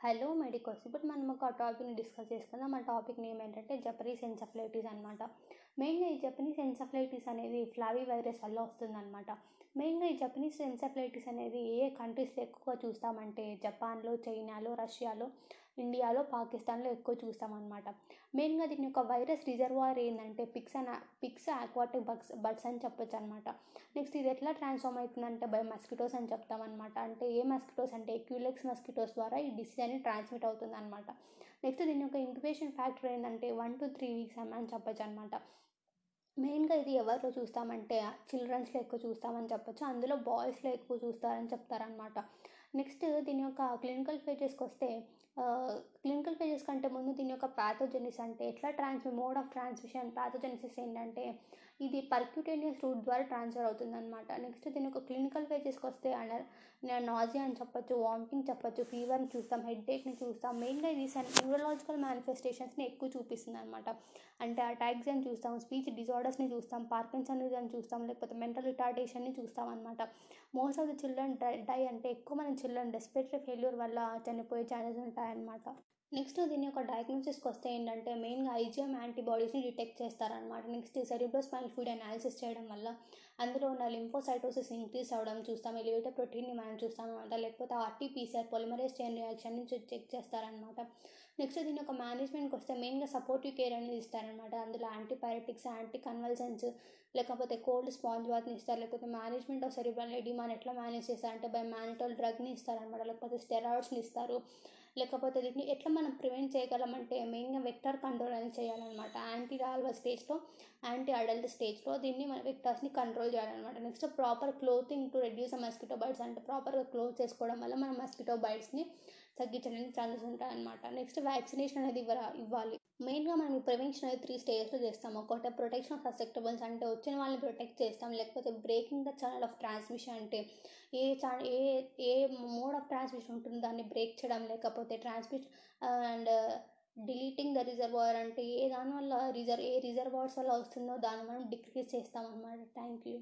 Hello medicos ఇప్పుడు మనం ఒక టాపిక్ని డిస్కస్ చేసుకుందాం. ఆ టాపిక్ నేమ్ ఏంటంటే జపనీస్ ఎన్సఫ్లైటిస్ అనమాట మెయిన్గా ఈ జపనీస్ ఎన్సఫ్లైటిస్ అనేది ఫ్లావీ వైరస్ వల్ల వస్తుందన్నమాట. మెయిన్గా ఈ జపనీస్ ఎన్సఫ్లైటిస్ అనేది ఏ కంట్రీస్లో ఎక్కువగా చూస్తామంటే జపాన్లో చైనాలో రష్యాలో ఇండియాలో పాకిస్తాన్లో ఎక్కువ చూస్తామన్నమాట. మెయిన్గా దీని యొక్క వైరస్ రిజర్వాయర్ ఏంటంటే pigs and pigs aquatic bugs birds అని చెప్పొచ్చు అనమాట నెక్స్ట్ ఇది ఎట్లా ట్రాన్స్ఫార్మ్ అవుతుందంటే బై మస్కిటోస్ అని చెప్తామన్నమాట. అంటే ఏ మస్కిటోస్ అంటే క్యూలెక్స్ మస్కిటోస్ ద్వారా ఈ డిసీజ్ అనేది ట్రాన్స్మిట్ అవుతుంది అనమాట నెక్స్ట్ దీని యొక్క ఇంక్యుబేషన్ ఫ్యాక్టర్ ఏంటంటే వన్ టు త్రీ వీక్స్ అని చెప్పొచ్చు అనమాట మెయిన్గా ఇది ఎవరిలో చూస్తామంటే చిల్డ్రన్స్లో ఎక్కువ చూస్తామని చెప్పొచ్చు. అందులో బాయ్స్లో ఎక్కువ చూస్తారని చెప్తారనమాట నెక్స్ట్ దీని యొక్క క్లినికల్ ఫేజెస్కి వస్తే క్లినికల్ ఫేజెస్ కంటే ముందు దీని యొక్క ప్యాథోజెనిస్ అంటే ఎట్లా ట్రాన్స్మి మోడ్ ఆఫ్ ట్రాన్స్మిషన్ ప్యాథోజెనిసిస్ ఏంటంటే ఇది పర్క్యూటేనియస్ రూట్ ద్వారా ట్రాన్స్ఫర్ అవుతుందన్నమాట. నెక్స్ట్ దీని యొక్క క్లినికల్ ఫేజెస్కి వస్తే అండర్ నాజియా అని చెప్పొచ్చు వామిటింగ్ చెప్పొచ్చు ఫీవర్ని చూస్తాం హెడ్ఏక్ని చూస్తాం మెయిన్గా ఇది న్యూరలాజికల్ మేనిఫెస్టేషన్స్ని ఎక్కువ చూపిస్తుంది అనమాట అంటే అటాక్స్ అని చూస్తాం స్పీచ్ డిజార్డర్స్ని చూస్తాం పార్కిన్సన్ చూస్తాం లేకపోతే మెంటల్ రిటార్డేషన్ని చూస్తాం అనమాట most of the children die అంటే ఎక్కువ మనం చిల్డ్రన్ రెస్పిరేటరీ ఫెయిల్యూర్ వల్ల చనిపోయే ఛాన్సెస్ ఉంటాయన్నమాట. నెక్స్ట్ దీని యొక్క డయాగ్నోసిస్కి వస్తే ఏంటంటే మెయిన్గా ఐజిఎం యాంటీబాడీస్ని డిటెక్ట్ చేస్తారనమాట నెక్స్ట్ సెరిబ్రోస్పైనల్ ఫ్లూయిడ్ అనాలిసిస్ చేయడం వల్ల అందులో ఉన్న లింఫోసైటోసిస్ ఇంక్రీస్ అవ్వడం చూస్తాం ఎలివేటర్ ప్రోటీన్ని మనం చూస్తాం అనమాట లేకపోతే ఆర్టీపీసీఆర్ పొలిమరేజ్ చైన్ రియాక్షన్ నుంచి చెక్ చేస్తారనమాట నెక్స్ట్ దీని యొక్క మేనేజ్మెంట్కి వస్తే మెయిన్గా సపోర్టివ్ కేర్ అనేది ఇస్తారనమాట అందులో యాంటీపైరటిక్స్ యాంటీ కన్వల్సెన్స్ లేకపోతే కోల్డ్ స్పాంజ్ బాత్ని ఇస్తారు. లేకపోతే మేనేజ్మెంట్ ఆఫ్ సెరిబ్రల్ ఎడిమాన్ ఎట్లా మేనేజ్ చేస్తారంటే బై మ్యానిటోల్ డ్రగ్ని ఇస్తారనమాట లేకపోతే స్టెరాయిడ్స్ని ఇస్తారు. లేకపోతే దీన్ని ఎట్లా మనం ప్రివెంట్ చేయగలమంటే మెయిన్గా వెక్టర్ కంట్రోల్ అనేది చేయాలన్నమాట. యాంటీ రాల్వల్ స్టేజ్లో యాంటీ అడల్ట్ స్టేజ్లో దీన్ని మన వెక్టర్స్ని కంట్రోల్ చేయాలన్నమాట. Next proper clothing to reduce mosquito bites అంటే ప్రాపర్గా క్లోజ్ చేసుకోవడం వల్ల మన మస్కిటో బైట్స్ని తగ్గించడానికి ఛాన్సెస్ ఉంటాయన్నమాట నెక్స్ట్ వ్యాక్సినేషన్ అనేది ఇవ్వాలి. మెయిన్గా మనం ప్రివెన్షన్ అనేది త్రీ స్టేజ్లో చేస్తాం. ఒకటి ప్రొటెక్షన్ ఆఫ్ ససెప్టబుల్స్ అంటే వచ్చిన వాళ్ళని ప్రొటెక్ట్ చేస్తాం. లేకపోతే breaking the channel of transmission అంటే ఏ ఛా ఏ ఏ మోడ్ ఆఫ్ ట్రాన్స్మిషన్ ఉంటుందో దాన్ని బ్రేక్ చేయడం లేకపోతే transmission and deleting the reservoir అంటే ఏ దానివల్ల రిజర్వ్ ఏ రిజర్వాయర్స్ వల్ల వస్తుందో దాన్ని మనం డిక్రీజ్ చేస్తామన్నమాట థ్యాంక్ యూ